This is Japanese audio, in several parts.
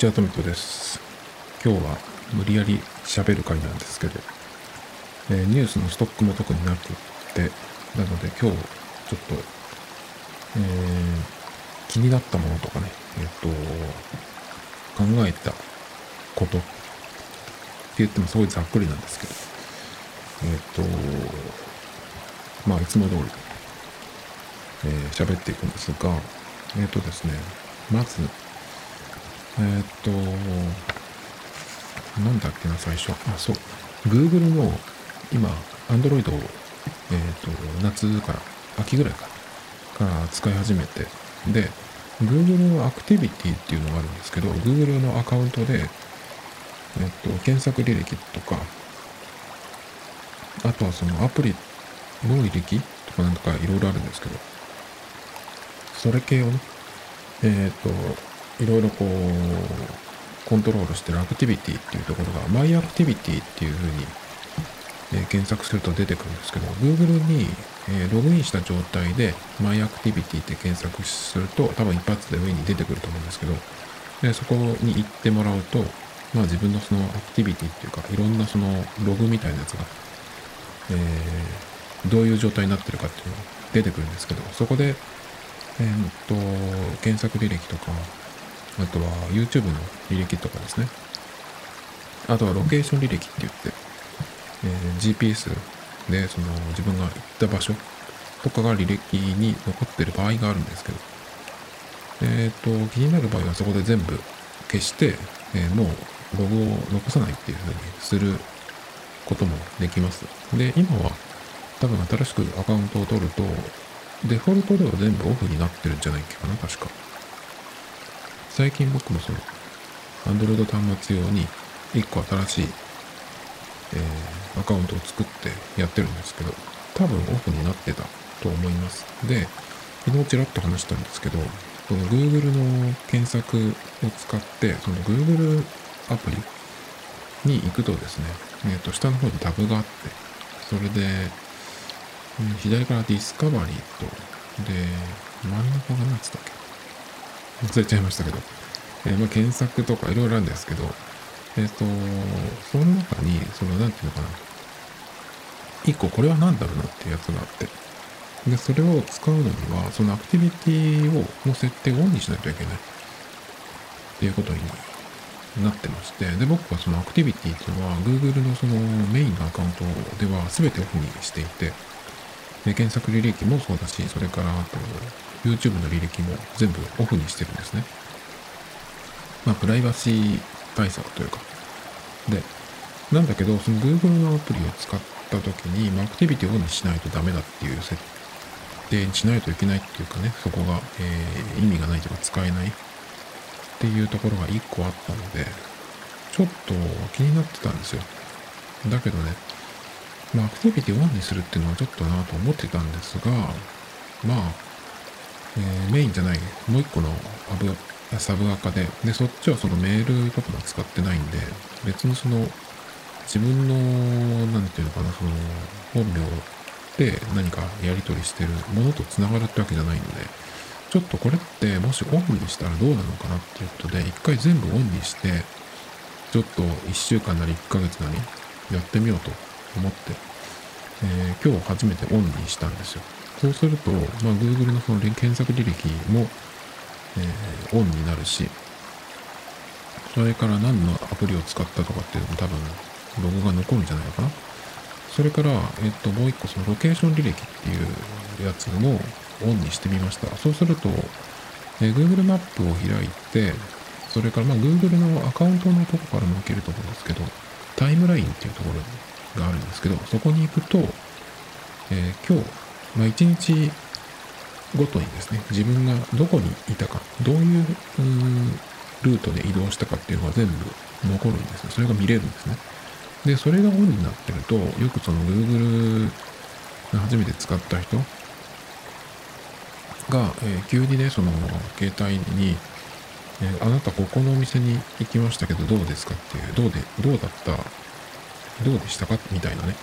ちは、トミトです。今日は無理やり喋る回なんですけど、えー、ニュースのストックも特になくって、なので今日ちょっと、えー、気になったものとかね、えっ、と、考えたことって言ってもすごいざっくりなんですけど、えっ、と、まあいつも通り、えー、喋っていくんですが、えっ、とですね、まず、えー、っと、なんだっけな、最初。あ、そう。Google の今、Android を、えー、っと、夏から、秋ぐらいかから使い始めて、で、Google のアクティビティっていうのがあるんですけど、Google のアカウントで、えっと、検索履歴とか、あとはそのアプリの履歴とかなんとかいろいろあるんですけど、それ系をね、えっ、と、いろいろこう、コントロールしてるアクティビティっていうところが、マイアクティビティっていうふうに、え、検索すると出てくるんですけど、Google に、え、ログインした状態で、マイアクティビティって検索すると、多分一発で上に出てくると思うんですけど、でそこに行ってもらうと、まあ自分のそのアクティビティっていうか、いろんなそのログみたいなやつが、えー、どういう状態になってるかっていうのが出てくるんですけど、そこで、えー、っと、検索履歴とか、あとは YouTube の履歴とかですね。あとはロケーション履歴って言って、えー、GPS でその自分が行った場所とかが履歴に残ってる場合があるんですけど、えっ、ー、と、気になる場合はそこで全部消して、えー、もうログを残さないっていう風にすることもできます。で、今は多分新しくアカウントを取ると、デフォルトでは全部オフになってるんじゃないかな、確か。最近僕もその、Android 端末用に1個新しい、えー、アカウントを作ってやってるんですけど、多分オフになってたと思います。で、昨日ちらっと話したんですけど、この Google の検索を使って、その Google アプリに行くとですね、えっ、ー、と、下の方にタブがあって、それで、左からディスカバリーと、で、真ん中が何つったっけ？忘れちゃいましたけど、えー、まあ、検索とかいろいろあるんですけど、えっ、ー、と、その中に、その、なんていうのかな、一個これは何だろうなっていうやつがあって、で、それを使うのには、そのアクティビティを、の設定をオンにしないといけない。っていうことになってまして、で、僕はそのアクティビティっていうのは、Google のそのメインのアカウントでは全てオフにしていて、で検索履歴もそうだし、それからあと YouTube の履歴も全部オフにしてるんですね。まあ、プライバシー対策というか。で、なんだけど、その Google のアプリを使った時に、まあ、アクティビティをオンにしないとダメだっていう設定にしないといけないっていうかね、そこが、えー、意味がないというか使えないっていうところが1個あったので、ちょっと気になってたんですよ。だけどね、まあ、アクティビティオンにするっていうのはちょっとなと思ってたんですが、まあ、えー、メインじゃない、もう一個のアブ、サブアカで、で、そっちはそのメールとかも使ってないんで、別にその、自分の、なんていうのかな、その、本名で何かやり取りしてるものと繋がるってわけじゃないので、ちょっとこれってもしオフにしたらどうなのかなっていうことで、一回全部オンにして、ちょっと1週間なり1ヶ月なりやってみようと思って、えー、今日初めてオンにしたんですよ。そうすると、まあ、Google のその検索履歴も、えー、オンになるし、それから何のアプリを使ったとかっていうのも多分、ログが残るんじゃないかな。それから、えっと、もう一個、そのロケーション履歴っていうやつもオンにしてみました。そうすると、えー、Google マップを開いて、それから、まあ、Google のアカウントのとこからも行けると思うんですけど、タイムラインっていうところがあるんですけど、そこに行くと、えー、今日、まあ、1日ごとにですね、自分がどこにいたか、どういうルートで移動したかっていうのが全部残るんですね。それが見れるんですね。で、それがオンになってると、よくその Google が初めて使った人が、えー、急にね、その携帯に、えー、あなたここのお店に行きましたけどどうですかっていう、どうで、どうだったどうでしたかみたいなね、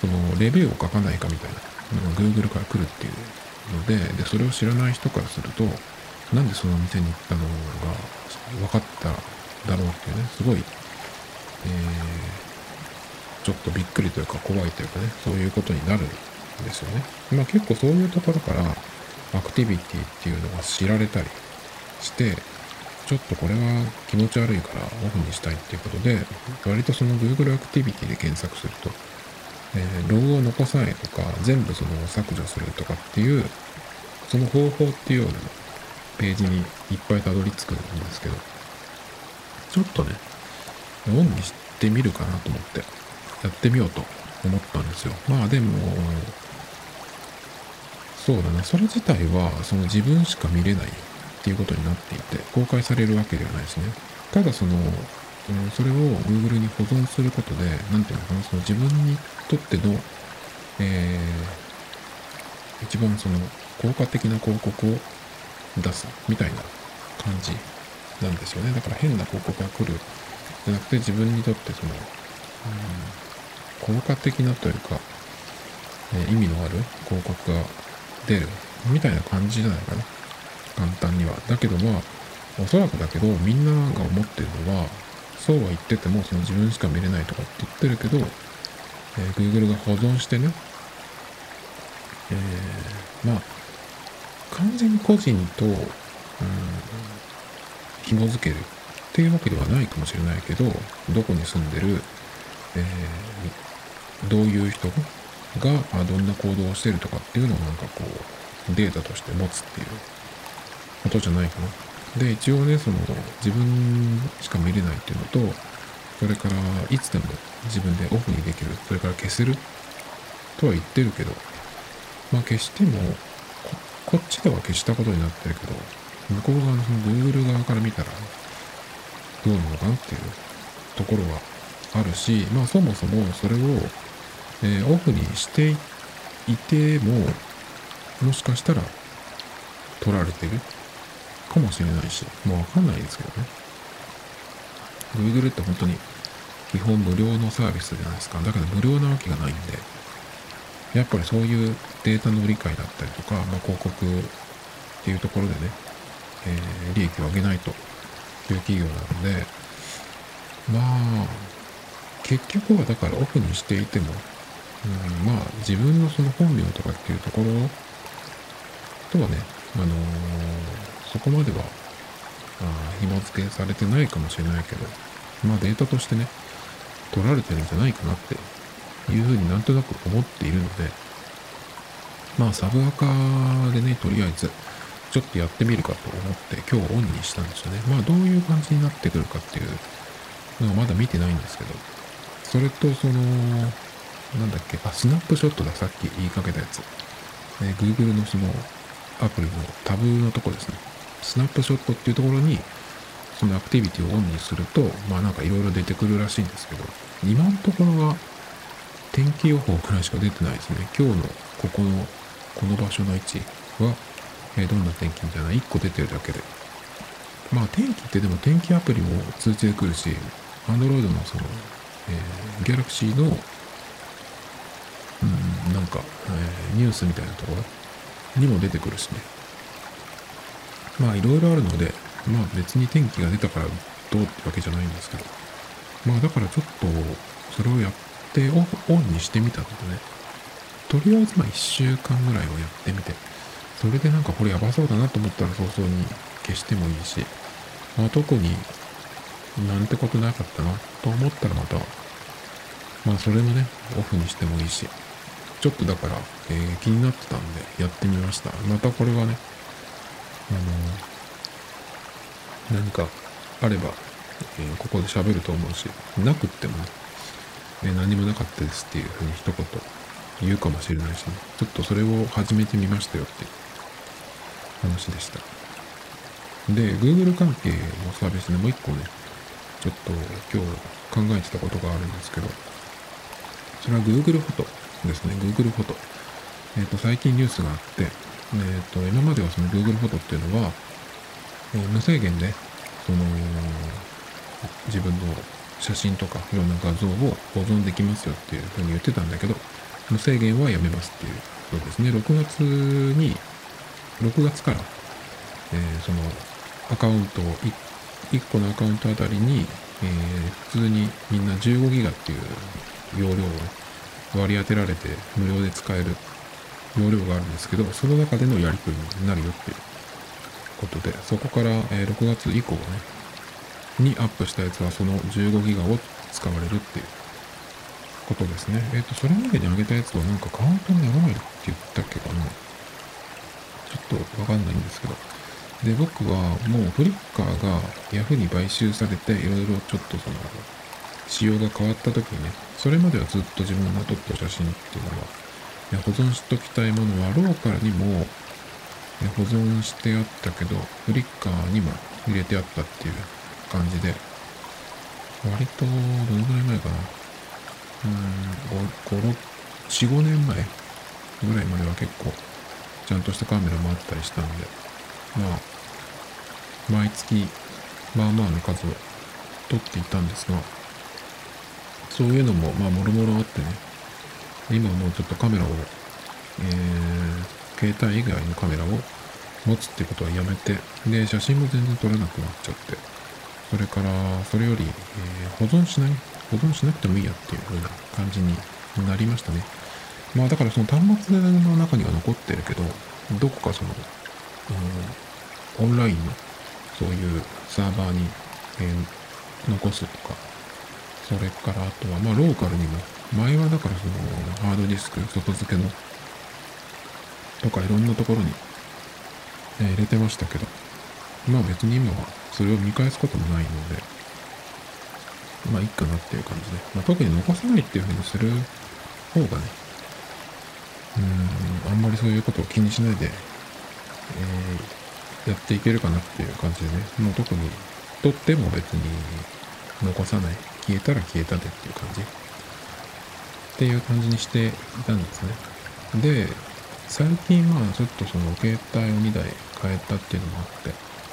そのレビューを書かないかみたいな Google から来るっていうので、で、それを知らない人からすると、なんでその店に行ったのが分かっただろうっていうね、すごい、えー、ちょっとびっくりというか怖いというかね、そういうことになるんですよね。まあ結構そういうところからアクティビティっていうのが知られたりして、ちょっとこれは気持ち悪いからオフにしたいっていうことで、割とその Google アクティビティで検索すると、えー、ログを残さないとか、全部その削除するとかっていう、その方法っていうようなページにいっぱいたどり着くんですけど、ちょっとね、オンにしてみるかなと思って、やってみようと思ったんですよ。まあでも、そうだな、それ自体はその自分しか見れないっていうことになっていて、公開されるわけではないですね。ただその、うん、それを Google に保存することで、なんていうのかな、その自分にとっての、えー、一番その効果的な広告を出すみたいな感じなんですよね。だから変な広告が来るじゃなくて自分にとってその、うん、効果的なというか、え、意味のある広告が出るみたいな感じじゃないかな。簡単には。だけどまあ、おそらくだけど、みんなが思ってるのは、そうは言ってても、その自分しか見れないとかって言ってるけど、えー、Google が保存してね、えー、まあ、完全に個人と、うん、紐づけるっていうわけではないかもしれないけど、どこに住んでる、えー、どういう人がどんな行動をしてるとかっていうのをなんかこう、データとして持つっていうことじゃないかな。で、一応ね、その自分しか見れないっていうのと、それからいつでも自分でオフにできる、それから消せるとは言ってるけど、まあ消してもこ、こっちでは消したことになってるけど、向こう側のその Google 側から見たらどうなのかなっていうところはあるし、まあそもそもそれを、えー、オフにしていても、もしかしたら取られてるかもしれないし、もうわかんないですけどね。Google って本当に基本無料のサービスじゃないですか。だから無料なわけがないんで、やっぱりそういうデータの理解だったりとか、まあ、広告っていうところでね、えー、利益を上げないという企業なので、まあ、結局はだからオフにしていても、うん、まあ自分のその本名とかっていうところとはね、あのーそこまでは、紐付けされてないかもしれないけど、まあデータとしてね、取られてるんじゃないかなっていうふうになんとなく思っているので、まあサブアカでね、とりあえず、ちょっとやってみるかと思って今日オンにしたんですよね。まあどういう感じになってくるかっていうのはまだ見てないんですけど、それとその、なんだっけ、あ、スナップショットだ、さっき言いかけたやつ。え Google のそのアプリのタブのとこですね。スナップショットっていうところに、そのアクティビティをオンにすると、まあなんかいろいろ出てくるらしいんですけど、今のところは天気予報くらいしか出てないですね。今日のここの、この場所の位置は、えー、どんな天気みたいな1個出てるだけで。まあ天気ってでも天気アプリも通知で来るし、Android のその、えー、Galaxy の、うん、なんか、えー、ニュースみたいなところにも出てくるしね。まあいろいろあるので、まあ別に天気が出たからどうってわけじゃないんですけど、まあだからちょっとそれをやってオンにしてみたのでね、とりあえずまあ1週間ぐらいはやってみて、それでなんかこれやばそうだなと思ったら早々に消してもいいし、まあ特になんてことなかったなと思ったらまた、まあそれもね、オフにしてもいいし、ちょっとだから、えー、気になってたんでやってみました。またこれはね、あの、何かあれば、えー、ここで喋ると思うし、なくってもね、え、何もなかったですっていうふうに一言言うかもしれないしね、ちょっとそれを始めてみましたよって話でした。で、Google 関係のサービスでもう一個ね、ちょっと今日考えてたことがあるんですけど、それは Google フォトですね、Google フォト。えっ、ー、と、最近ニュースがあって、えーと、今まではその Google フォトっていうのは、えー、無制限でその自分の写真とかいろんな画像を保存できますよっていうふうに言ってたんだけど無制限はやめますっていうことですね。6月に6月から、えー、そのアカウントを1個のアカウントあたりに、えー、普通にみんな15ギガっていう容量を割り当てられて無料で使える容量があるんですけど、その中でのやり取りになるよっていうことで、そこから、え6月以降ね、にアップしたやつはその15ギガを使われるっていうことですね。えっ、ー、と、それまでに上げたやつはなんかカウントにならないって言ったっけかな。ちょっとわかんないんですけど。で、僕はもうフリッカーが Yahoo に買収されて、いろいろちょっとその、仕様が変わった時にね、それまではずっと自分が撮った写真っていうのは、保存しときたいものはローカルにも保存してあったけど、フリッカーにも入れてあったっていう感じで、割と、どのぐらい前かな。うーん、5、6、4、5年前ぐらいまでは結構、ちゃんとしたカメラもあったりしたんで、まあ、毎月、まあまあの数を撮っていたんですが、そういうのも、まあ、もろもろあってね、今もうちょっとカメラを、えー、携帯以外のカメラを持つってことはやめて、で、写真も全然撮れなくなっちゃって、それから、それより、えー、保存しない、保存しなくてもいいやっていう風な感じになりましたね。まあだからその端末の中には残ってるけど、どこかその、うん、オンラインのそういうサーバーに、えー、残すとか、それからあとは、まあローカルにも、前はだからそのハードディスク外付けのとかいろんなところに、え入れてましたけど、まあ別に今はそれを見返すこともないので、まあいいかなっていう感じで、まあ、特に残さないっていうふうにする方がね、うん、あんまりそういうことを気にしないで、えー、やっていけるかなっていう感じでね、もう特に撮っても別に残さない。消えたら消えたでっていう感じ。っていう感じにしていたんですね。で、最近まあちょっとその携帯を2台変えたっていうのもあって、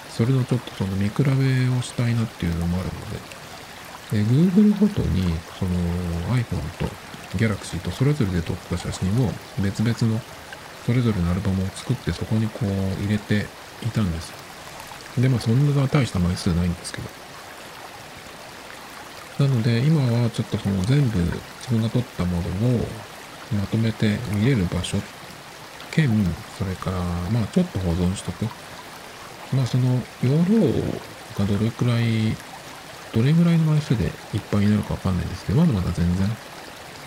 それのちょっとその見比べをしたいなっていうのもあるので、え Google フォトにその iPhone と Galaxy とそれぞれで撮った写真を別々のそれぞれのアルバムを作ってそこにこう入れていたんです。で、まあそんな大した枚数ないんですけど。なので今はちょっとその全部自分が撮ったものをまとめて見れる場所兼、それからまあちょっと保存しとく。まあその容量がどれくらい、どれぐらいの枚数でいっぱいになるかわかんないんですけど、まだまだ全然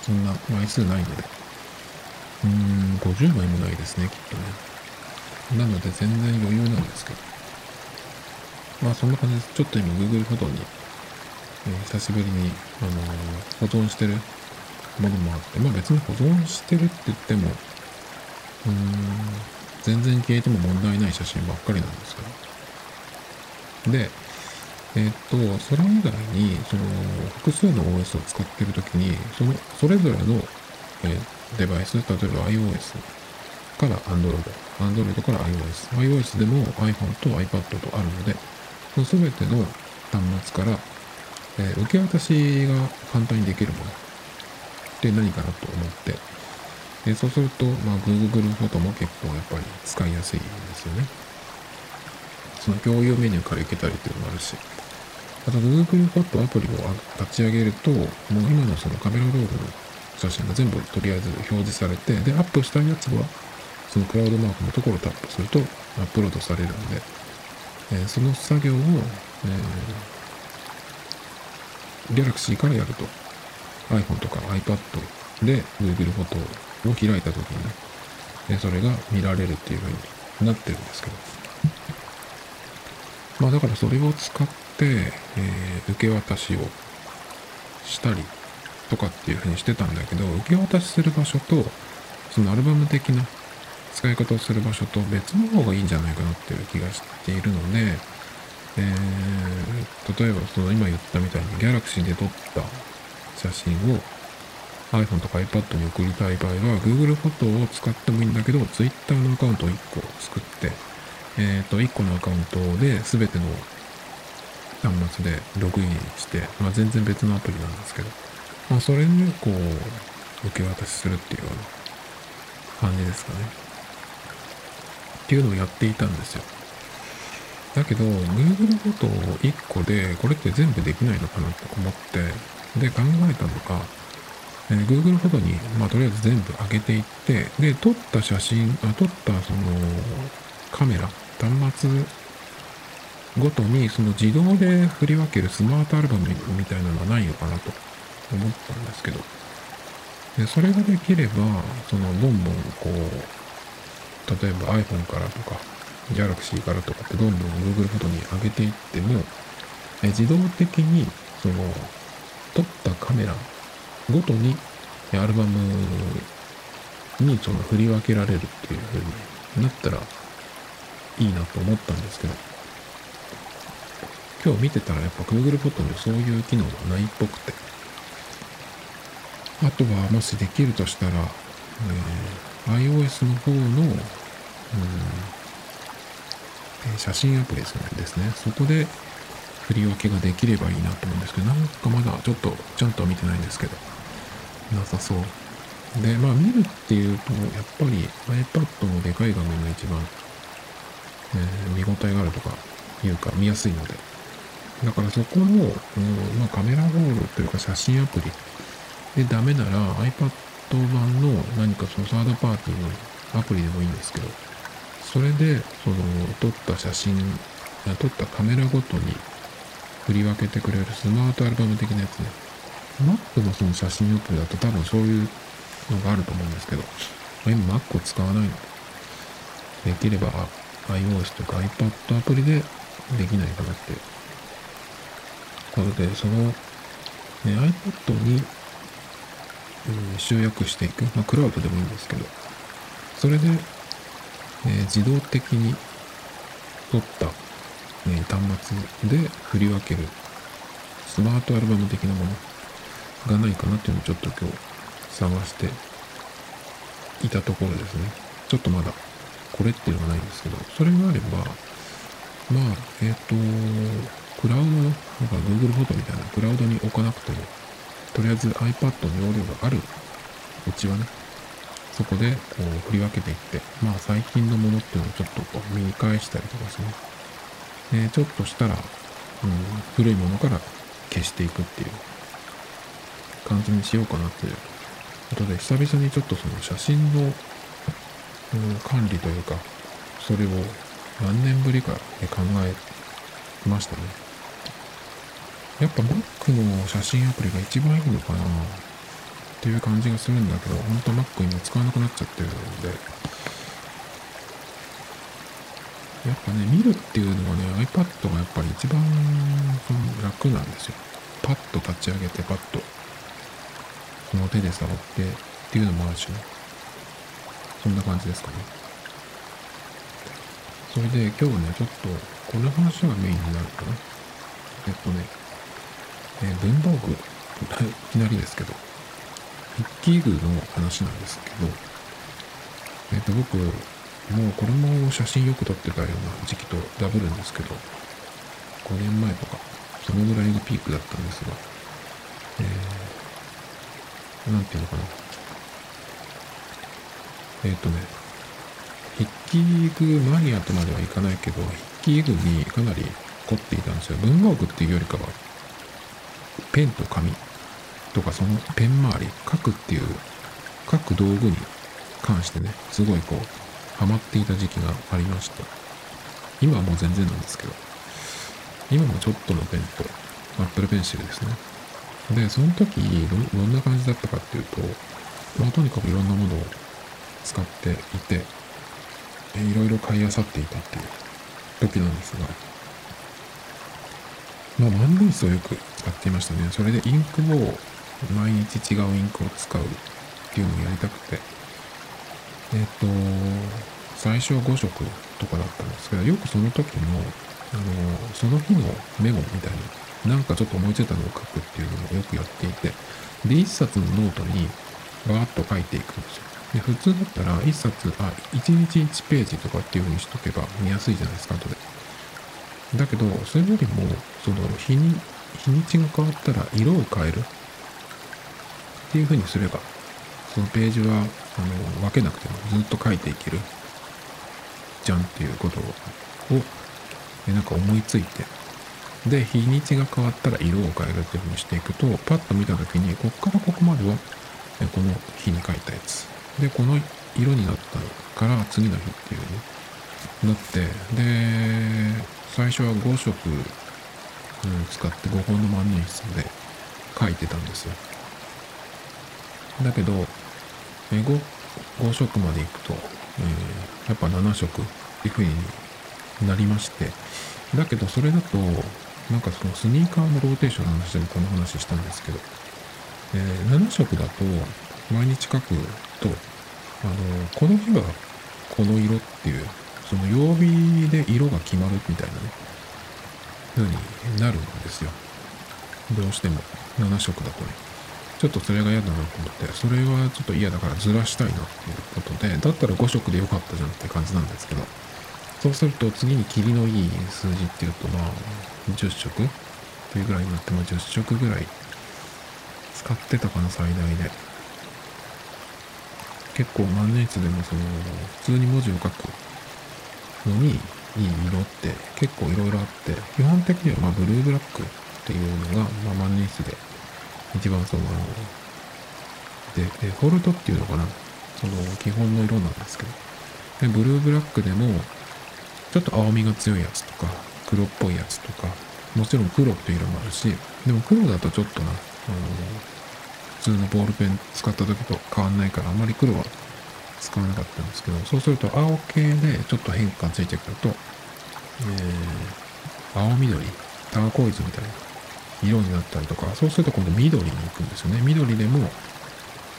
そんな枚数ないので。うーん、50枚もないですね、きっとね。なので全然余裕なんですけど。まあそんな感じです。ちょっと今 Google フォトにえ、久しぶりに、あのー、保存してるものもあって、まあ別に保存してるって言っても、うん、全然消えても問題ない写真ばっかりなんですけど。で、え、っと、それ以外に、その、複数の OS を使ってるときに、その、それぞれの、え、デバイス、例えば iOS から Android、Android から iOS、iOS でも iPhone と iPad とあるので、その全ての端末からえー、受け渡しが簡単にできるものって何かなと思って、えー、そうすると、まあ、Google フォトも結構やっぱり使いやすいんですよね。その共有メニューからいけたりっていうのもあるし、あと Google フォトアプリを立ち上げると、もう今のそのカメラロールの写真が全部とりあえず表示されて、で、アップしたやつは、そのクラウドマークのところをタップするとアップロードされるんで、えー、その作業を、えー Galaxy からやると iPhone とか iPad で Google フォトを開いた時にね、それが見られるっていう風になってるんですけど。まあだからそれを使って、えー、受け渡しをしたりとかっていう風にしてたんだけど、受け渡しする場所と、そのアルバム的な使い方をする場所と別の方がいいんじゃないかなっていう気がしているので、えー、例えばその今言ったみたいに Galaxy で撮った写真を iPhone とか iPad に送りたい場合は Google フォトを使ってもいいんだけど Twitter のアカウントを1個作って、えっ、ー、と、1個のアカウントで全ての端末でログインして、まあ、全然別のアプリなんですけど、まあ、それにこう、受け渡しするっていうような感じですかね。っていうのをやっていたんですよ。だけど、Google フォト1個で、これって全部できないのかなと思って、で、考えたのが、えー、Google フォトに、まあ、とりあえず全部上げていって、で、撮った写真、あ撮ったその、カメラ、端末ごとに、その自動で振り分けるスマートアルバムみたいなのはないのかなと思ったんですけど、でそれができれば、その、ボンボン、こう、例えば iPhone からとか、Galaxy からとかってどんどん Google フォトに上げていっても、え自動的に、その、撮ったカメラごとにアルバムにその振り分けられるっていう風になったらいいなと思ったんですけど、今日見てたらやっぱ Google フォトにそういう機能がないっぽくて、あとはもしできるとしたら、えー、iOS の方の、うん写真アプリですね。そこで振り分けができればいいなと思うんですけど、なんかまだちょっとちゃんとは見てないんですけど、なさそう。で、まあ見るっていうと、やっぱり iPad のでかい画面が一番、えー、見応えがあるとかいうか見やすいので。だからそこの、うん、まあ、カメラロールというか写真アプリでダメなら iPad 版の何かそのサードパーティーのアプリでもいいんですけど、それで、その、撮った写真、撮ったカメラごとに振り分けてくれるスマートアルバム的なやつね。Mac のその写真アプリだと多分そういうのがあると思うんですけど、今 Mac を使わないので、できれば iOS とか iPad アプリでできないかなってことで、その、ね、iPad に、うん、集約していく。まあ、クラウドでもいいんですけど、それで、えー、自動的に撮ったえ端末で振り分けるスマートアルバム的なものがないかなっていうのをちょっと今日探していたところですね。ちょっとまだこれっていうのがないんですけど、それがあれば、まあ、えっ、ー、と、クラウドの、なんか Google フォトみたいなクラウドに置かなくても、とりあえず iPad の容量があるうちはね、そこでこう振り分けていって、まあ最近のものっていうのをちょっとこう見返したりとかですね、えー、ちょっとしたら、うん、古いものから消していくっていう。感じにしようかなということで、久々にちょっとその写真の、うん、管理というか、それを何年ぶりかで考えましたね。やっぱ Mac の写真アプリが一番いいのかな。っていう感じがするんだけど、本当 Mac 今使わなくなっちゃってるので、やっぱね、見るっていうのはね、iPad がやっぱり一番その楽なんですよ。パッと立ち上げて、パッと、その手で触ってっていうのもあるしね。そんな感じですかね。それで今日はね、ちょっと、この話がメインになるかな。えっとね、え、文房具、いきなりですけど、筆記具の話なんですけど、えっと、僕、もうこれも写真よく撮ってたような時期とダブるんですけど、5年前とか、そのぐらいがピークだったんですが、えー、なんていうのかな。えっ、ー、とね、筆記具マニアとまではいかないけど、筆記具にかなり凝っていたんですよ。文房具っていうよりかは、ペンと紙とかそのペン周り、書くっていう、書く道具に関してね、すごいこう、ハマっていた時期がありました。今はもう全然なんですけど、今もちょっとのペンと、アップルペンシルですね。で、その時ど、んな感じだったかっていうと、まあ、とにかくいろんなものを使っていて、いろいろ買い漁っていたっていう時なんですが、まあ、万年筆をよく使っていましたね。それでインクを、毎日違うインクを使うっていうのをやりたくて、えっ、と、最初は5色とかだったんですけど、よくその時の、あの、その日のメモみたいな、なんかちょっと思いついたのを書くっていうのもよくやっていて、で、1冊のノートにバーッと書いていくんですよ。で、普通だったら1冊、あ、1日1ページとかっていう風にしとけば見やすいじゃないですか、後で。だけど、それよりも、その日に、日にちが変わったら色を変えるっていう風にすれば、そのページはあの分けなくてもずっと書いていけるじゃんっていうことをでなんか思いついてで日にちが変わったら色を変えるっていう風にしていくとパッと見た時にこっからここまではえこの日に書いたやつ。でこの色になったから次の日っていうねなってで最初は5色、うん、使って5本の万年筆で書いてたんですよ。だけどえ 5, 5色までいくと、えー、やっぱ7色っていう風になりましてだけどそれだとなんかそのスニーカーのローテーションの話でもこの話したんですけど、えー、7色だと毎日書くとあのこの日はこの色っていうその曜日で色が決まるみたいなね風になるんですよ。どうしても7色だとね。ちょっとそれが嫌だなと思ってそれはちょっと嫌だからずらしたいなっていうことでだったら5色でよかったじゃんって感じなんですけどそうすると次に霧のいい数字っていうとまあ10色っていうぐらいになっても10色ぐらい使ってたかな最大で。結構万年筆でもその普通に文字を書くのにいい色って結構いろいろあって基本的にはまあブルーブラックっていうのが、ま、万年筆で一番そので。デフォルトっていうのかな？その基本の色なんですけど。でブルーブラックでもちょっと青みが強いやつとか、黒っぽいやつとか、もちろん黒っていう色もあるし、でも黒だとちょっとな、あの、普通のボールペン使った時と変わんないから、あんまり黒は使わなかったんですけど、そうすると青系でちょっと変化ついてくると、えー、青緑、ターコイズみたいな。色になったりとか、そうすると今度緑に行くんですよね。緑でも、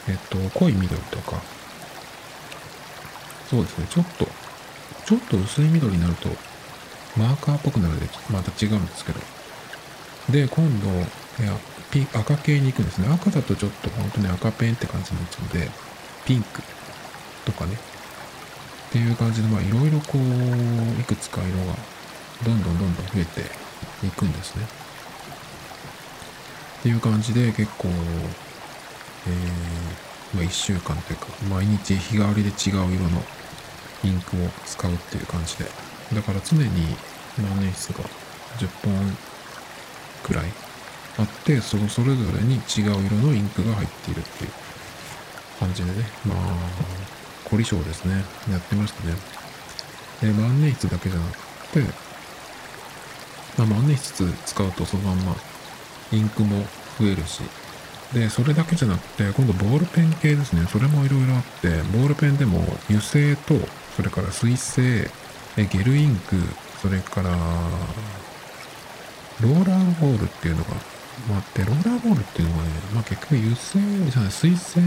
えっと、濃い緑とか、そうですね、ちょっとちょっと薄い緑になると、マーカーっぽくなるので、また違うんですけど。で、今度、ピ赤系に行くんですね。赤だとちょっと本当に赤ペンって感じになっちゃうので、ピンクとかね。っていう感じで、まあいろいろこう、いくつか色がどんどんどんどん増えていくんですね。っていう感じで結構、えー、まあ1週間というか、毎日日替わりで違う色のインクを使うっていう感じで。だから常に万年筆が10本くらいあって、そのそれぞれに違う色のインクが入っているっていう感じでね。まあ、凝り性ですね。やってましたね。で、万年筆だけじゃなくて、まあ、万年筆使うとそのまんまインクも増えるし、で、それだけじゃなくて、今度ボールペン系ですね。それもいろいろあって、ボールペンでも油性とそれから水性、えゲルインク、それから、ローラーボールっていうのが、まあ、って、ローラーボールっていうのはね、まあ結局油性じゃない、水性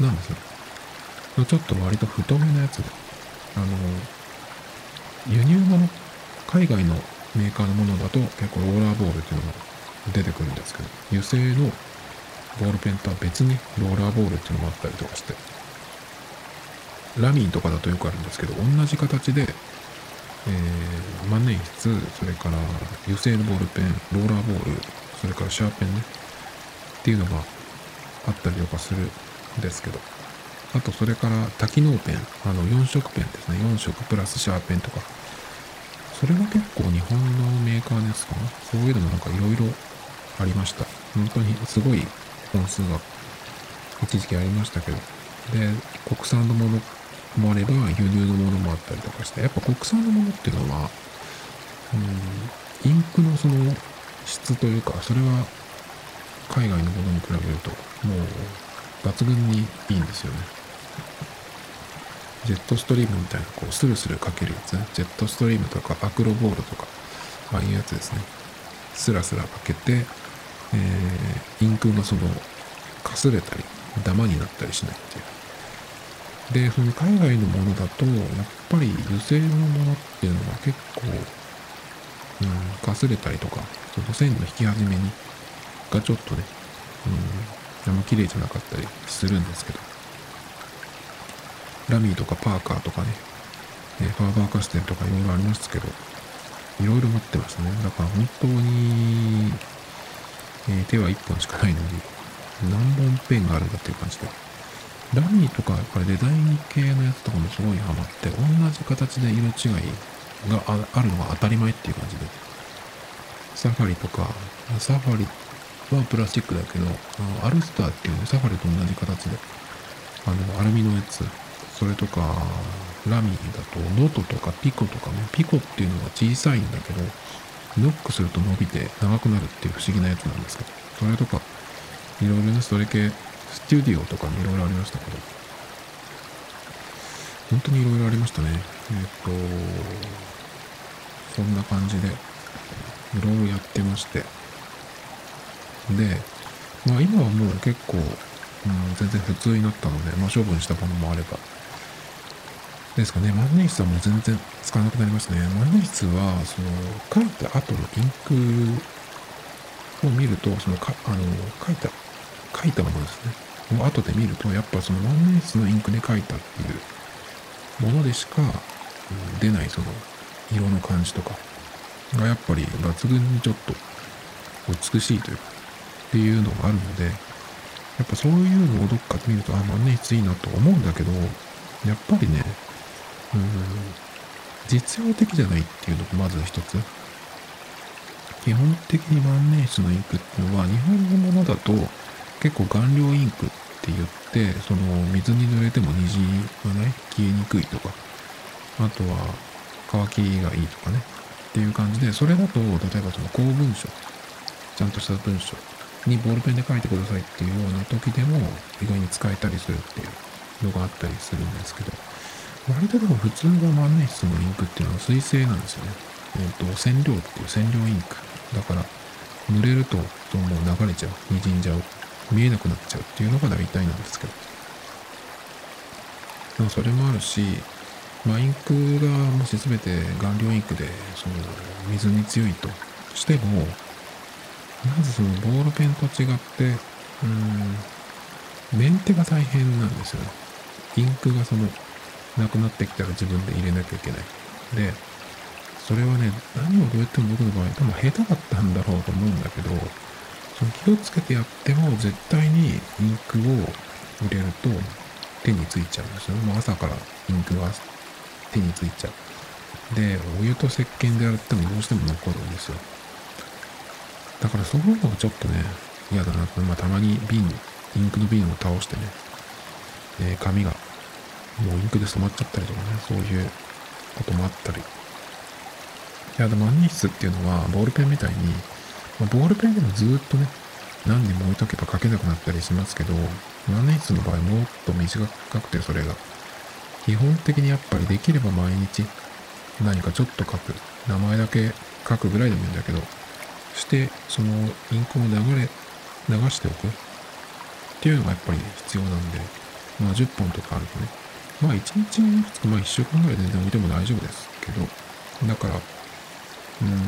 なんですよ。ちょっと割と太めのやつで、あの、輸入物、海外のメーカーのものだと結構ローラーボールっていうのが出てくるんですけど、油性のボールペンとは別にローラーボールっていうのもあったりとかして、ラミーとかだとよくあるんですけど、同じ形で、えー、万年筆、それから油性のボールペン、ローラーボール、それからシャーペンね、っていうのがあったりとかするんですけど、あとそれから多機能ペン、あの4色ペンですね、4色プラスシャーペンとか、それが結構日本のメーカーですか？ね、そういうのもなんかいろいろありました。本当にすごい本数が一時期ありましたけど、で、国産のものもあれば輸入のものもあったりとかして。やっぱ国産のものっていうのは、うん、インクのその質というかそれは海外のものに比べるともう抜群にいいんですよね。ジェットストリームみたいなこうスルスルかけるやつ。ねジェットストリームとかアクロボールとかああいうやつですね。スラスラかけて、えー、インクがそのかすれたりダマになったりしないっていうで、その海外のものだと、やっぱり油性のものっていうのは結構、うん、かすれたりとか、その線の引き始めに、がちょっとね、うん、あんま綺麗じゃなかったりするんですけど、ラミーとかパーカーとかね、えファーバーカステルとかいろいろありますけど、いろいろ持ってますね。だから本当に、えー、手は1本しかないのに、何本ペンがあるんだっていう感じで。ラミーとかやっぱりデザイン系のやつとかもすごいハマって、同じ形で色違いがあるのが当たり前っていう感じで。サファリとか、サファリはプラスチックだけど、あのアルスターっていうね、サファリと同じ形で、あの、アルミのやつ、それとか、ラミーだと、ノトとかピコとかね、ピコっていうのは小さいんだけど、ノックすると伸びて長くなるっていう不思議なやつなんですけど、それとか、いろいろね、それ系、スタディオとかもいろいろありましたけど、本当にいろいろありましたね。えっ、と、そんな感じで、いろいろやってまして。で、まあ今はもう結構、うん、全然普通になったので、まあ処分したものもあれば。ですかね、万年筆はもう全然使わなくなりましたね。万年筆は、その、書いた後のインクを見ると、そのか、あの、書いた、書いたものですね。を後で見ると、やっぱその万年筆のインクで書いたっていうものでしか、出ないその色の感じとかがやっぱり抜群にちょっと美しいというかっていうのがあるのでやっぱそういうのをどっかで見るとあ万年筆いいなと思うんだけどやっぱりねうん。実用的じゃないっていうのがまず一つ。基本的に万年筆のインクっていうのは日本のものだと結構顔料インクって言ってその水に濡れても虹がね消えにくいとかあとは乾きがいいとかね。っていう感じでそれだと例えばその公文書ちゃんとした文章にボールペンで書いてくださいっていうような時でも意外に使えたりするっていうのがあったりするんですけど。割とでも普通の万年筆のインクっていうのは水性なんですよね。えっ、ー、と、染料っていう染料インク。だから、濡れるともう流れちゃう。滲んじゃう。見えなくなっちゃうっていうのが大体なんですけど。でもそれもあるし、まあ、インクがもし全て顔料インクでその水に強いとしても、まずそのボールペンと違って、うん、メンテが大変なんですよね。インクがその、なくなってきたら自分で入れなきゃいけない。で、それはね、何をどうやっても僕の場合、多分下手だったんだろうと思うんだけど、その気をつけてやっても絶対にインクを入れると手についちゃうんですよね。もう朝からインクが手についちゃう。で、お湯と石鹸でやってもどうしても残るんですよ。だからそういうのがちょっとね、嫌だなと。まあたまに瓶、インクの瓶を倒してね、えー、紙がもうインクで染まっちゃったりとかね、そういうこともあったり。いや、でも万年筆っていうのはボールペンみたいにまボールペンでもずっとね、何年も置いとけば書けなくなったりしますけど、万年筆の場合もっと短くてそれが。基本的にやっぱりできれば毎日何かちょっと書く。名前だけ書くぐらいでもいいんだけど、して、そのインクを流れ、流しておくっていうのがやっぱり必要なんで、まあ10本とかあるとね、まあ1日につく、まあ1週間ぐらい全然置いても大丈夫ですけど、だから、うーん、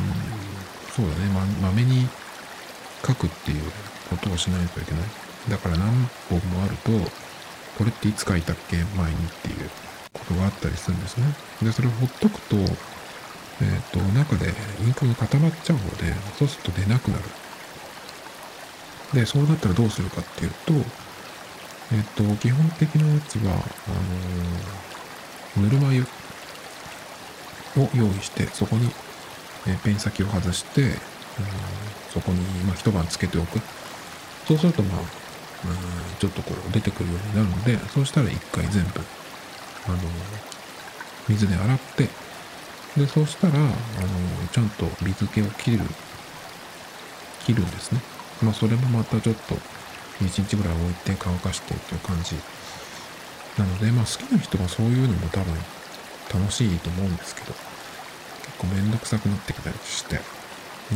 そうだね、ま、まめに書くっていうことをしないといけない。だから何本もあると、これっていつ書いたっけ？前にっていうことがあったりするんですね。で、それをほっとくと、えっ、ー、と、中でインクが固まっちゃうので、そうすると出なくなる。で、そうなったらどうするかっていうと、えっ、と、基本的なやつは、あの、ぬるま湯を用意して、そこにえペン先を外して、うん、そこに、まあ、一晩つけておく。そうすると、まあ、うん、ちょっとこう出てくるようになるので、そうしたら一回全部、あの、水で洗って、で、そうしたら、あの、ちゃんと水気を切る、切るんですね。まあ、それもまたちょっと、1日ぐらい置いて乾かしてっていう感じ。なので、まあ、好きな人はそういうのも多分楽しいと思うんですけど結、構めんどくさくなってきたりして、や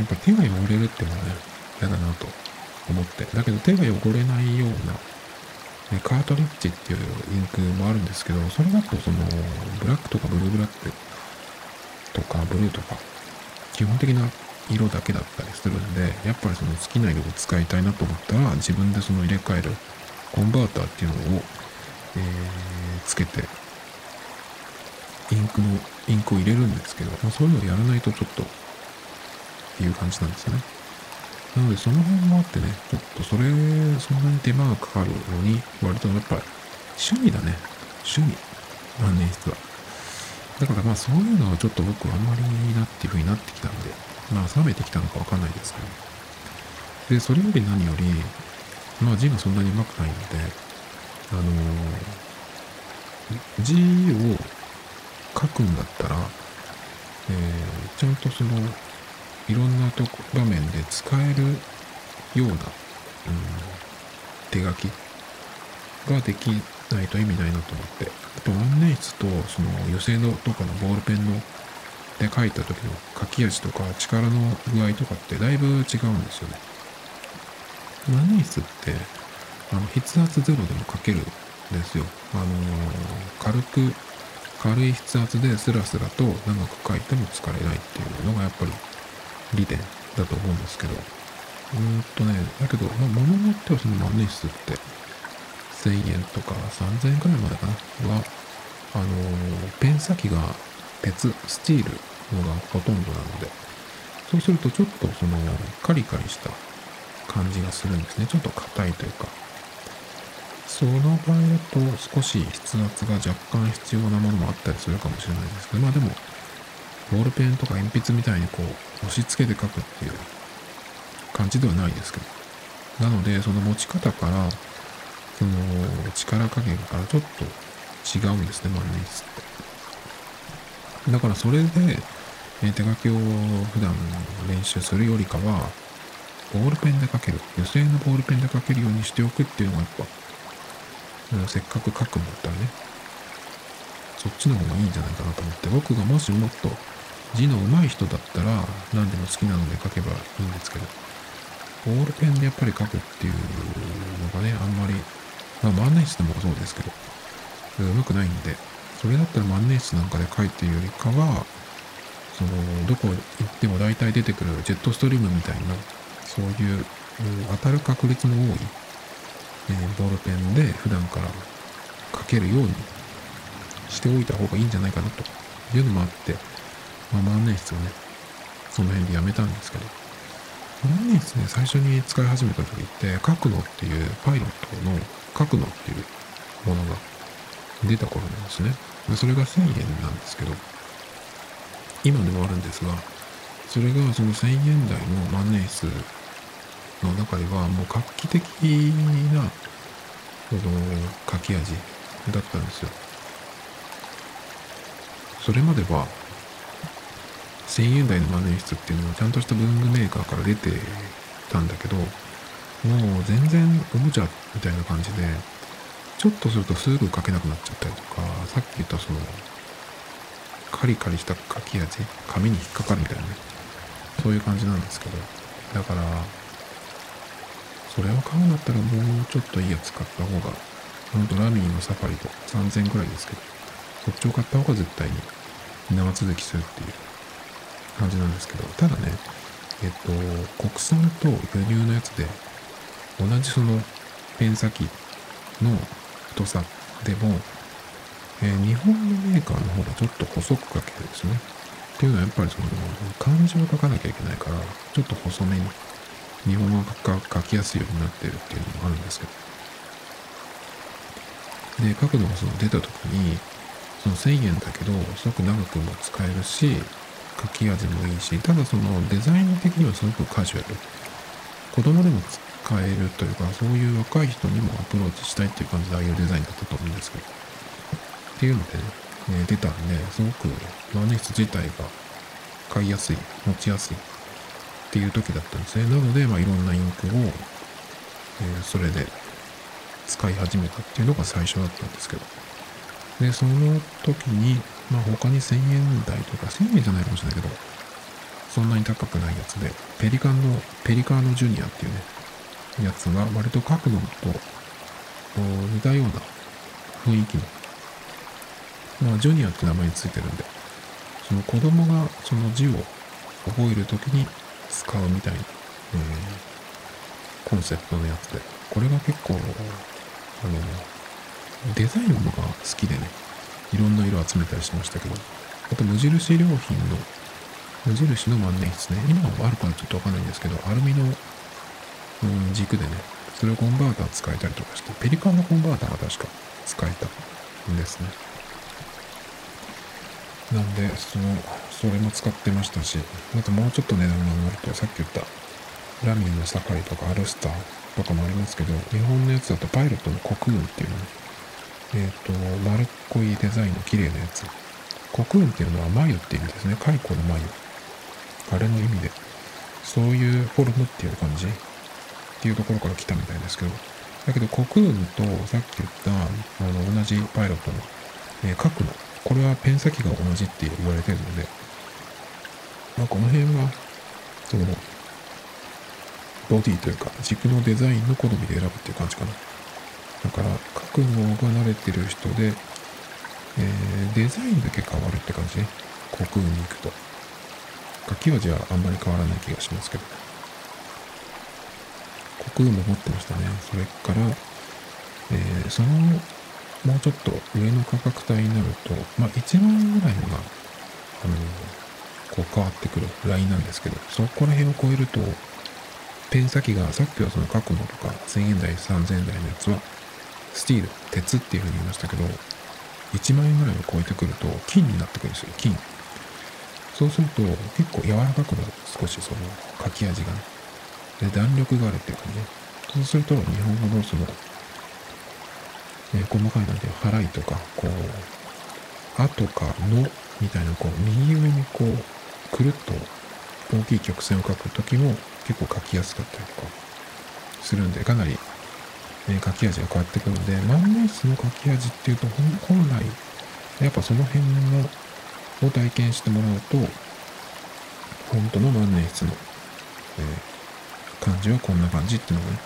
っぱ手が汚れるっていうのはね、嫌だなと思って。だけど手が汚れないような、カートリッジっていうインクもあるんですけど、それだとその、ブラックとかブルーブラックとかブルーとか、基本的な色だけだったりするんで、やっぱりその好きな色を使いたいなと思ったら、自分でその入れ替えるコンバーターっていうのを、えー、つけてインクの、インクを入れるんですけど、まあ、そういうのをやらないとちょっと、っていう感じなんですね。なので、その辺もあってね、ちょっとそれ、そんなに手間がかかるのに、割とやっぱ、趣味だね。趣味。万年筆は。だからまあそういうのはちょっと僕はあんまりいいなっていう風になってきたんで、まあ冷めてきたのかわかんないですけど。で、それより何より、まあ字がそんなに上手くないので、あのー、字を書くんだったら、えー、ちゃんとその、いろんなと場面で使えるような、うん、手書きができないと意味ないなと思って。あと万年筆とその油性のとかのボールペンので書いた時の書き味とか力の具合とかってだいぶ違うんですよね。万年筆ってあの筆圧ゼロでも書けるんですよ。あのー、軽く軽い筆圧でスラスラと長く書いても疲れないっていうのがやっぱり利点だと思うんですけど。うーんとね、だけど、まあ、物によってはその万年筆って1000円とか3000円くらいまでかな？は、あのー、ペン先が鉄、スチールのがほとんどなので、そうするとちょっとそのカリカリした感じがするんですね。ちょっと硬いというか。その場合だと少し筆圧が若干必要なものもあったりするかもしれないですけど、まあでも、ボールペンとか鉛筆みたいにこう押し付けて書くっていう感じではないですけど。なので、その持ち方から、その力加減からちょっと違うんですね、万年筆って。だからそれで、え手書きを普段練習するよりかは、ボールペンで書ける、油性のボールペンで書けるようにしておくっていうのがやっぱ、せっかく書くんだったらね、そっちの方がいいんじゃないかなと思って、僕がもしもっと字の上手い人だったら何でも好きなので書けばいいんですけど、ボールペンでやっぱり書くっていうのがね、あんまりまあ、万年筆でもそうですけど、うまくないんで、それだったら万年筆なんかで書いてるよりかは、その、どこ行っても大体出てくるジェットストリームみたいな、そういう、当たる確率の多い、えー、ボールペンで普段から書けるようにしておいた方がいいんじゃないかなと。いうのもあって、まあ、万年筆をね、その辺でやめたんですけど、万年筆ね、最初に使い始めた時って、書くのっていうパイロットの書くのっていうものが出た頃なんですね。それが1000円なんですけど、今でもあるんですが、それがその1000円台の万年筆の中ではもう画期的な、その書き味だったんですよ。それまでは1000円台の万年筆っていうのはちゃんとした文具メーカーから出てたんだけど、もう全然おもちゃみたいな感じで、ちょっとするとすぐ書けなくなっちゃったりとか、さっき言ったその、カリカリした書き味、紙に引っかかるみたいなね、そういう感じなんですけど、だから、それを買うんだったらもうちょっといいやつ買った方が、ほんとラミーのサファリと3000円くらいですけど、そっちを買った方が絶対に長続きするっていう感じなんですけど、ただね、えっと、国産と輸入のやつで同じそのペン先の太さでも、えー、日本のメーカーの方がちょっと細く書けるんですね。っていうのはやっぱりその漢字を書かなきゃいけないから、ちょっと細めに日本語が書きやすいようになってるっていうのもあるんですけど。で、書くのがその出た時に、その1000円だけど、すごく長くも使えるし、書き味もいいし、ただそのデザイン的にはすごくカジュアル。子供でも変えるというか、そういう若い人にもアプローチしたいっていう感じでああいうデザインだったと思うんですけど。っていうのでね、ね出たんで、すごく万年筆自体が買いやすい、持ちやすいっていう時だったんですね。なので、まあ、いろんなインクを、え、それで使い始めたっていうのが最初だったんですけど。で、その時に、まあ他に1000円台とか、1000円じゃないかもしれないけど、そんなに高くないやつで、ペリカンの、ペリカーノジュニアっていうね、やつが割と角度と似たような雰囲気の、まあ、ジュニアって名前についてるんで、その子供がその字を覚えるときに使うみたいな、えー、コンセプトのやつで、これが結構、あの、デザインが好きでね、いろんな色集めたりしましたけど、あと無印良品の、無印の万年筆ね、今はあるかはちょっとわかんないんですけど、アルミのうん、軸でね、それをコンバーター使えたりとかして、ペリカンのコンバーターが確か使えたんですね。なんで、その、それも使ってましたし、あともうちょっと値段が上がると、さっき言ったラミーのサファリとかアルスターとかもありますけど、日本のやつだとパイロットのコクーンっていうのね、えっ、ー、と、丸っこいデザインの綺麗なやつ。コクーンっていうのは眉っていう意味ですね。蚕の眉。あれの意味で、そういうフォルムっていう感じっていうところから来たみたいですけど、だけどコクーンとさっき言ったあの同じパイロットの、えー、角の、これはペン先が同じって言われてるので、まあ、この辺は、その、ボディというか軸のデザインの好みで選ぶっていう感じかな。だから、書くのが慣れてる人で、えー、デザインだけ変わるって感じね。コクーンに行くと。書き味はあんまり変わらない気がしますけど。コクーンも持ってましたね。それから、えー、その、もうちょっと上の価格帯になると、まあ1万円ぐらいのが、あのこう変わってくるラインなんですけど、そこら辺を超えると、ペン先が、さっきはその角度とか1000円台、3000円台のやつは、スティール、鉄っていう風に言いましたけど、1万円ぐらいを超えてくると金になってくるんですよ、金。そうすると結構柔らかくなる。少しその書き味がね。で、弾力があるっていうかね。そうすると日本語のその、えー、細かいなんて払いとか、こう、あとかのみたいな、こう、右上にこう、くるっと大きい曲線を書くときも結構書きやすかったりとかするんで、かなりえ書き味が変わってくるので、万年筆の書き味っていうと、本来、やっぱその辺のを体験してもらうと、本当の万年筆の、えー、感じはこんな感じっていうのがね、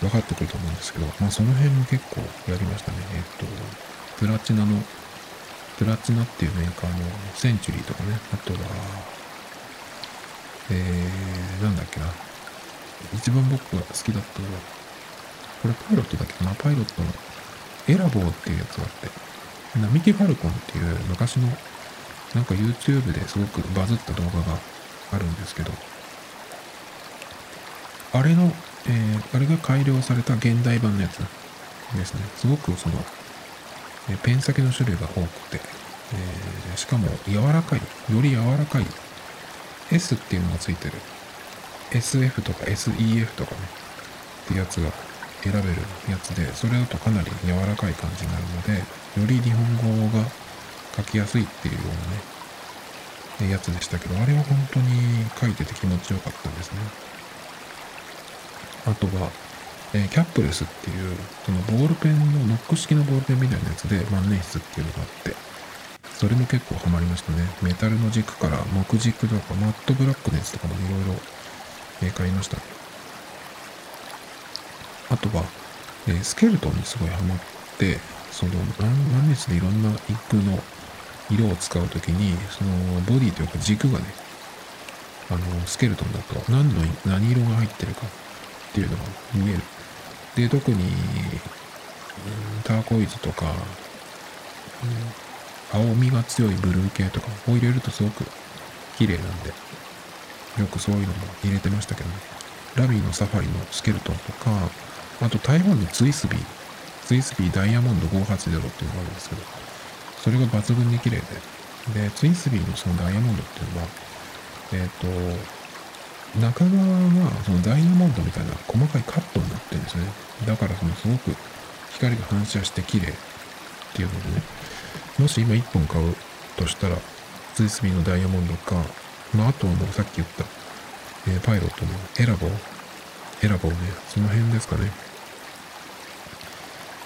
分かってくると思うんですけど、まあその辺も結構やりましたね。えっと、プラチナの、プラチナっていうメーカーのセンチュリーとかね、あとは、えー、なんだっけな。一番僕が好きだったのは、これパイロットだっけどな、パイロットのエラボーっていうやつがあって、並木ファルコンっていう昔のなんか YouTube ですごくバズった動画があるんですけど、あれの、えー、あれが改良された現代版のやつですね。すごくその、えペン先の種類が多くて、えー、しかも柔らかい、より柔らかい S っていうのがついてる SF とか SEF とかね、ってやつが選べるやつで、それだとかなり柔らかい感じになるので、より日本語が書きやすいっていうようなね、やつでしたけど、あれは本当に書いてて気持ちよかったんですね。あとは、え、キャップレスっていう、そのボールペンのノック式のボールペンみたいなやつで万年筆っていうのがあって、それも結構ハマりましたね。メタルの軸から木軸とかマットブラックのやつとかもいろいろ、え買いましたね。あとは、え、スケルトンにすごいハマって、その万年筆でいろんなインクの色を使うときに、そのボディというか軸がね、あの、スケルトンだと何の、何色が入ってるかっていうのが見える。で、特に、ターコイズとか、青みが強いブルー系とかを入れるとすごく綺麗なんで、よくそういうのも入れてましたけどね。ラビーのサファリのスケルトンとか、あと台湾のツイスビー、ツイスビーダイヤモンド580っていうのがあるんですけど、それが抜群に綺麗で、で、ツイスビーのそのダイヤモンドっていうのは、えっ、ー、と、中側がそのダイヤモンドみたいな細かいカットになってるんですね。だからそのすごく光が反射して綺麗っていうのでね、もし今1本買うとしたら、ツイスビーのダイヤモンドか、まあ、あとはもうさっき言った、えー、パイロットのエラボ？エラボね、その辺ですかね。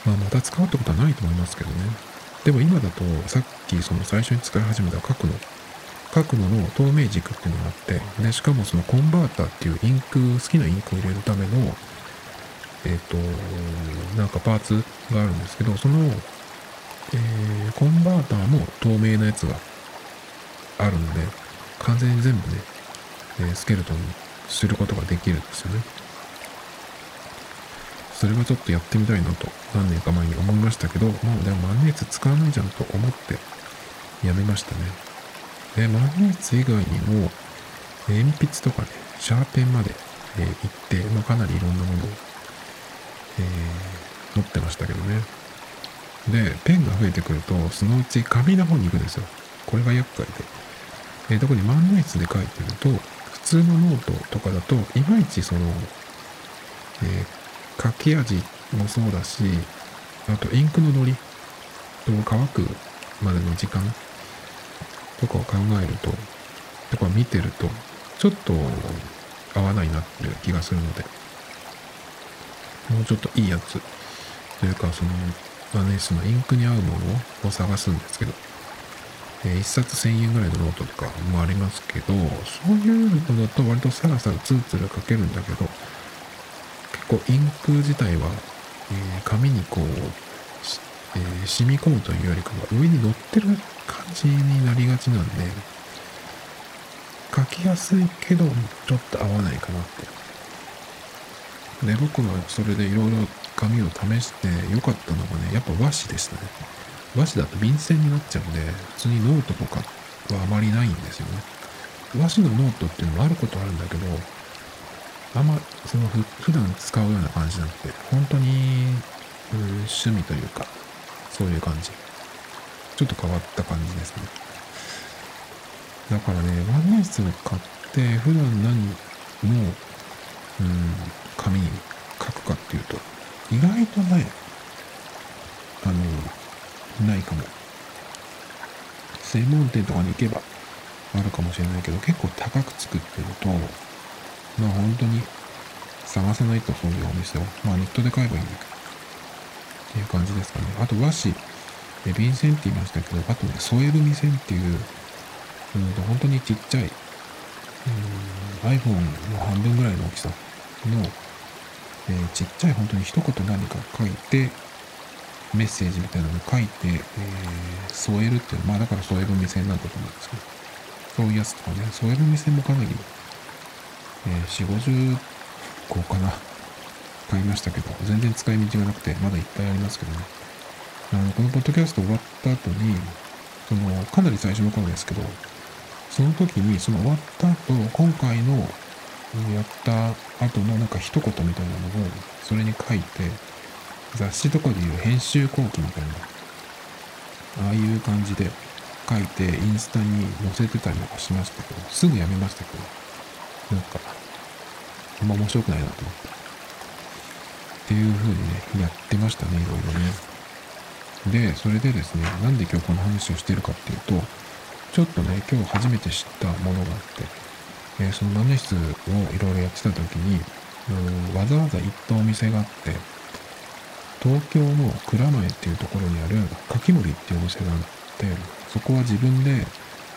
まあ、また使うってことはないと思いますけどね。でも今だと、さっきその最初に使い始めた角の、角度の透明軸っていうのがあって、で、しかもそのコンバーターっていうインク、好きなインクを入れるための、えっ、ー、と、なんかパーツがあるんですけど、その、えー、コンバーターも透明なやつがあるので、完全に全部ね、えー、スケルトンにすることができるんですよね。それはちょっとやってみたいなと何年か前に思いましたけど、もうでも万年筆使わないじゃんと思ってやめましたね。で、万年筆以外にも、鉛筆とかね、シャーペンまで、えー、行って、まあ、かなりいろんなものを、えー、持ってましたけどね。で、ペンが増えてくると、そのうち紙の方に行くんですよ。これが厄介で、えー、特に万年筆で書いてると、普通のノートとかだと、いまいちその、えー、書き味もそうだし、あとインクののりと乾くまでの時間とかを考えると、とか見てると、ちょっと合わないなっていう気がするので、もうちょっといいやつというか、その、まあね、そのインクに合うものを探すんですけど、えー、1冊1000円ぐらいのノートとかもありますけど、そういうのだと割とサラサラツルツル書けるんだけど、結構インク自体は、えー、紙にこう、えー、染み込むというよりかは上に乗ってる感じになりがちなんで、書きやすいけど、ちょっと合わないかなって。で、僕はそれでいろいろ紙を試して良かったのがね、やっぱ和紙でしたね。和紙だと便箋になっちゃうんで、普通にノートとかはあまりないんですよね。和紙のノートっていうのもあることあるんだけど、あんま、その普段使うような感じじゃなくて、本当に、趣味というか、そういう感じ。ちょっと変わった感じですね。だからね、万年筆を買って、普段何の、うん、紙に書くかっていうと、意外とね、あの、ないかも。専門店とかに行けばあるかもしれないけど、結構高く作ってると、まあ本当に探さないとそういうお店を、まあネットで買えばいいんだけど、っていう感じですかね。あと和紙、え便箋って言いましたけど、あとね、添え文線っていう、うんと本当にちっちゃい、うん、iPhone の半分ぐらいの大きさの、えー、ちっちゃい本当に一言何か書いて、メッセージみたいなのを書いて、えー、添えるっていう、まあだから添え文線なんだと思うんですけど、そういうやつとかね、添え文線もかなり、えー、4、50個かな、買いましたけど、全然使い道がなくて、まだいっぱいありますけどね。あの、このポッドキャスト終わった後に、その、かなり最初の頃ですけど、その時に、その終わった後、今回のやった後のなんか一言みたいなのを、それに書いて、雑誌とかでいう編集後期みたいな、ああいう感じで書いて、インスタに載せてたりとかしましたけど、すぐやめましたけど、なんか、あんま面白くないなと思って。っていう風にね、やってましたね、いろいろね。で、それでですね、なんで今日この話をしてるかっていうと、ちょっとね、今日初めて知ったものがあって、えー、その万年筆をいろいろやってた時に、うんわざわざ行ったお店があって、東京の蔵前っていうところにあるかき森っていうお店があって、そこは自分で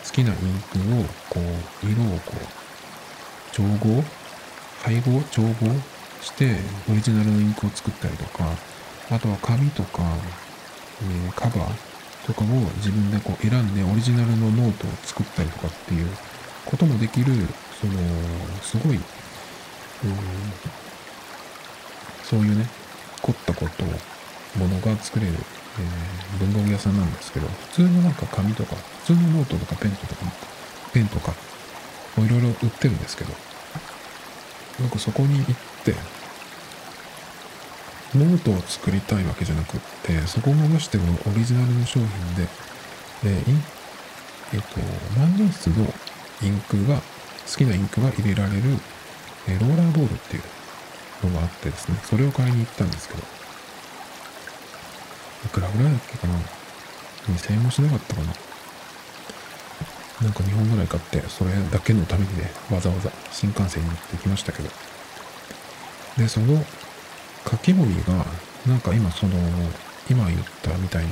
好きなインクを、こう、色をこう、調合配合調合してオリジナルのインクを作ったりとか、あとは紙とか、えー、カバーとかを自分でこう選んでオリジナルのノートを作ったりとかっていうこともできる、その、すごい、うん、そういうね、凝ったことを、ものが作れる、えー、文房具屋さんなんですけど、普通のなんか紙とか、普通のノートとかペンとか、ペンとか、いろいろ売ってるんですけど、なんかそこに行って、ノートを作りたいわけじゃなくって、そこがましてもオリジナルの商品で、えー、えっ、ー、と、万年筆のインクが、好きなインクが入れられる、えー、ローラーボールっていうのがあってですね、それを買いに行ったんですけど、いくらぐらいだっけかな ?2000 円もしなかったかな？なんか2本ぐらい買って、それだけのためにね、わざわざ新幹線に乗ってきましたけど。で、そのかき氷が、なんか今その、今言ったみたいな、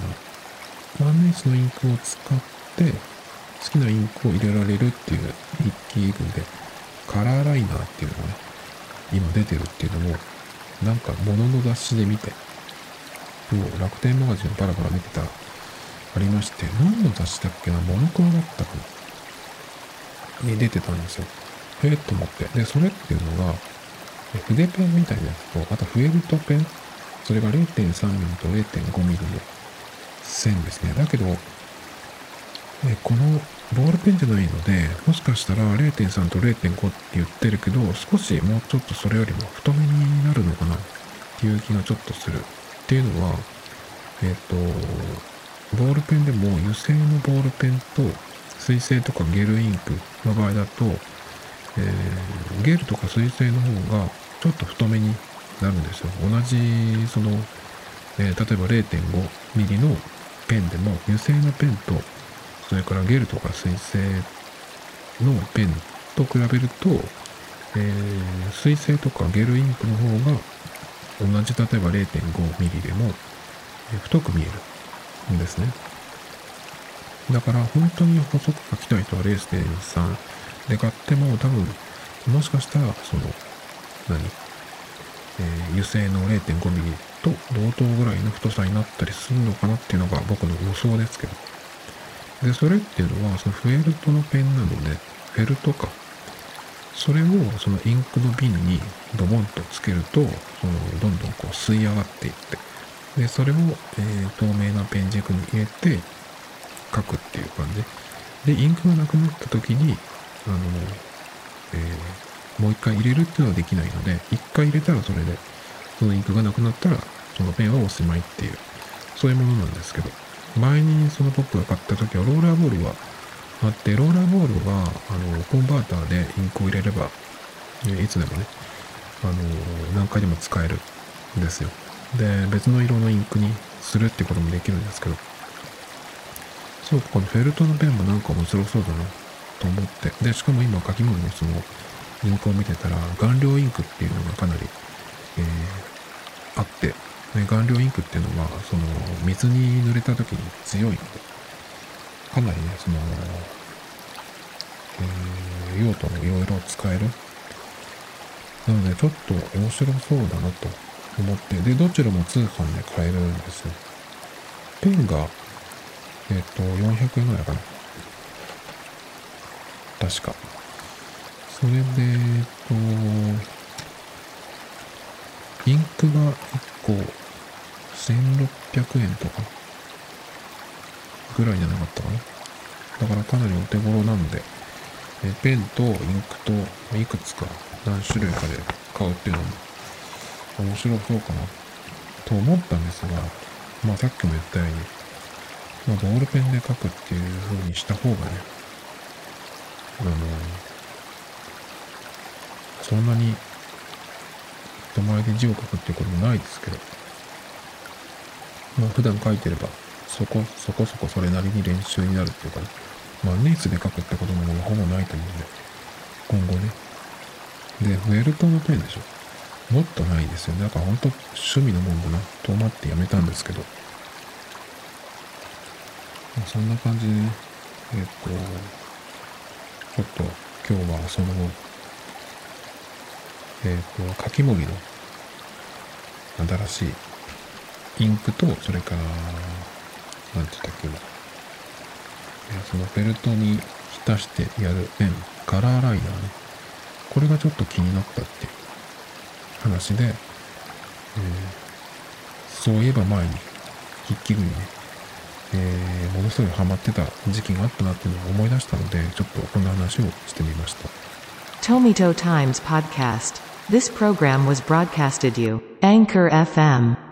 万年筆のインクを使って、好きなインクを入れられるっていう一気分で、カラーライナーっていうのがね、今出てるっていうのも、なんか物の雑誌で見て、楽天マガジンをパラパラ見てた、ありまして、何の雑誌だっけな、モノクロだったかなに出てたんですよ。へえと思って。で、それっていうのが、筆ペンみたいなやつと、あとフェルトペン、それが0.3ミリと0.5ミリの線ですね。だけど、えこのボールペンじゃないので、もしかしたら0.3と0.5って言ってるけど、少しもうちょっとそれよりも太めになるのかなっていう気がちょっとする。っていうのは、えっ、ー、と、ボールペンでも油性のボールペンと水性とかゲルインクの場合だと、えー、ゲルとか水性の方がちょっと太めになるんですよ。同じ、その、えー、例えば 0.5mm のペンでも油性のペンとそれからゲルとか水性のペンと比べると、えー、水性とかゲルインクの方が同じ例えば 0.5mm でも太く見えるんですね。だから本当に細く書きたい人は0.3で買っても多分もしかしたらその何、えー、油性の 0.5mm と同等ぐらいの太さになったりするのかなっていうのが僕の予想ですけど。で、それっていうのはそのフェルトのペンなので、フェルトか。それをそのインクの瓶にドボンとつけると、そのどんどんこう吸い上がっていって、で、それを、えー、透明なペン軸に入れて書くっていう感じ。で、インクがなくなった時に、あの、えー、もう一回入れるっていうのはできないので、一回入れたらそれで、そのインクがなくなったら、そのペンはおしまいっていう、そういうものなんですけど、前にその僕が買った時はローラーボールはあって、ローラーボールは、あの、コンバーターでインクを入れれば、いつでもね、あの、何回でも使えるんですよ。で、別の色のインクにするってこともできるんですけど、そう、このフェルトのペンもなんか面白そうだなと思って、で、しかも今書き物のそのインクを見てたら、顔料インクっていうのがかなり、えー、あって、ね、顔料インクっていうのは、その、水に濡れた時に強いので、かなりね、その、えー、用途もいろいろ使える。なので、ちょっと面白そうだなと思って、で、どちらも通販で買えるんですよ。ペンが、えっ、ー、と、400円ぐらいかな。確か。それで、えっ、と、インクが1個1600円とかぐらいじゃなかったかな。だからかなりお手頃なんで、えペンとインクといくつか何種類かで買うっていうのも面白そうかなと思ったんですが、まあさっきも言ったように、まあボールペンで書くっていう風にした方がね、そんなに人前で字を書くってこともないですけど、まあ普段書いてればそこそこそこそれなりに練習になるっていうかね、まあネイツで書くってこともほぼないと思うんで、今後ね。で、フェルトのペンでしょ。もっとないですよね。だから本当趣味のもんだなと思ってやめたんですけど。まあ、そんな感じでね、えっ、と、ちょっと今日はその、えっ、と、書き盛りの新しいインクと、それから、なんて言ったっけな。そのフェルトに浸してやるペン、カラーライナーね。これがちょっと気になったっていう話で、えー、そういえば前に筆記具にね、えー、ものすごいハマってた時期があったなっていうのを思い出したので、ちょっとこんな話をしてみました。Tomito Times Podcast This program was broadcasted you, Anchor FM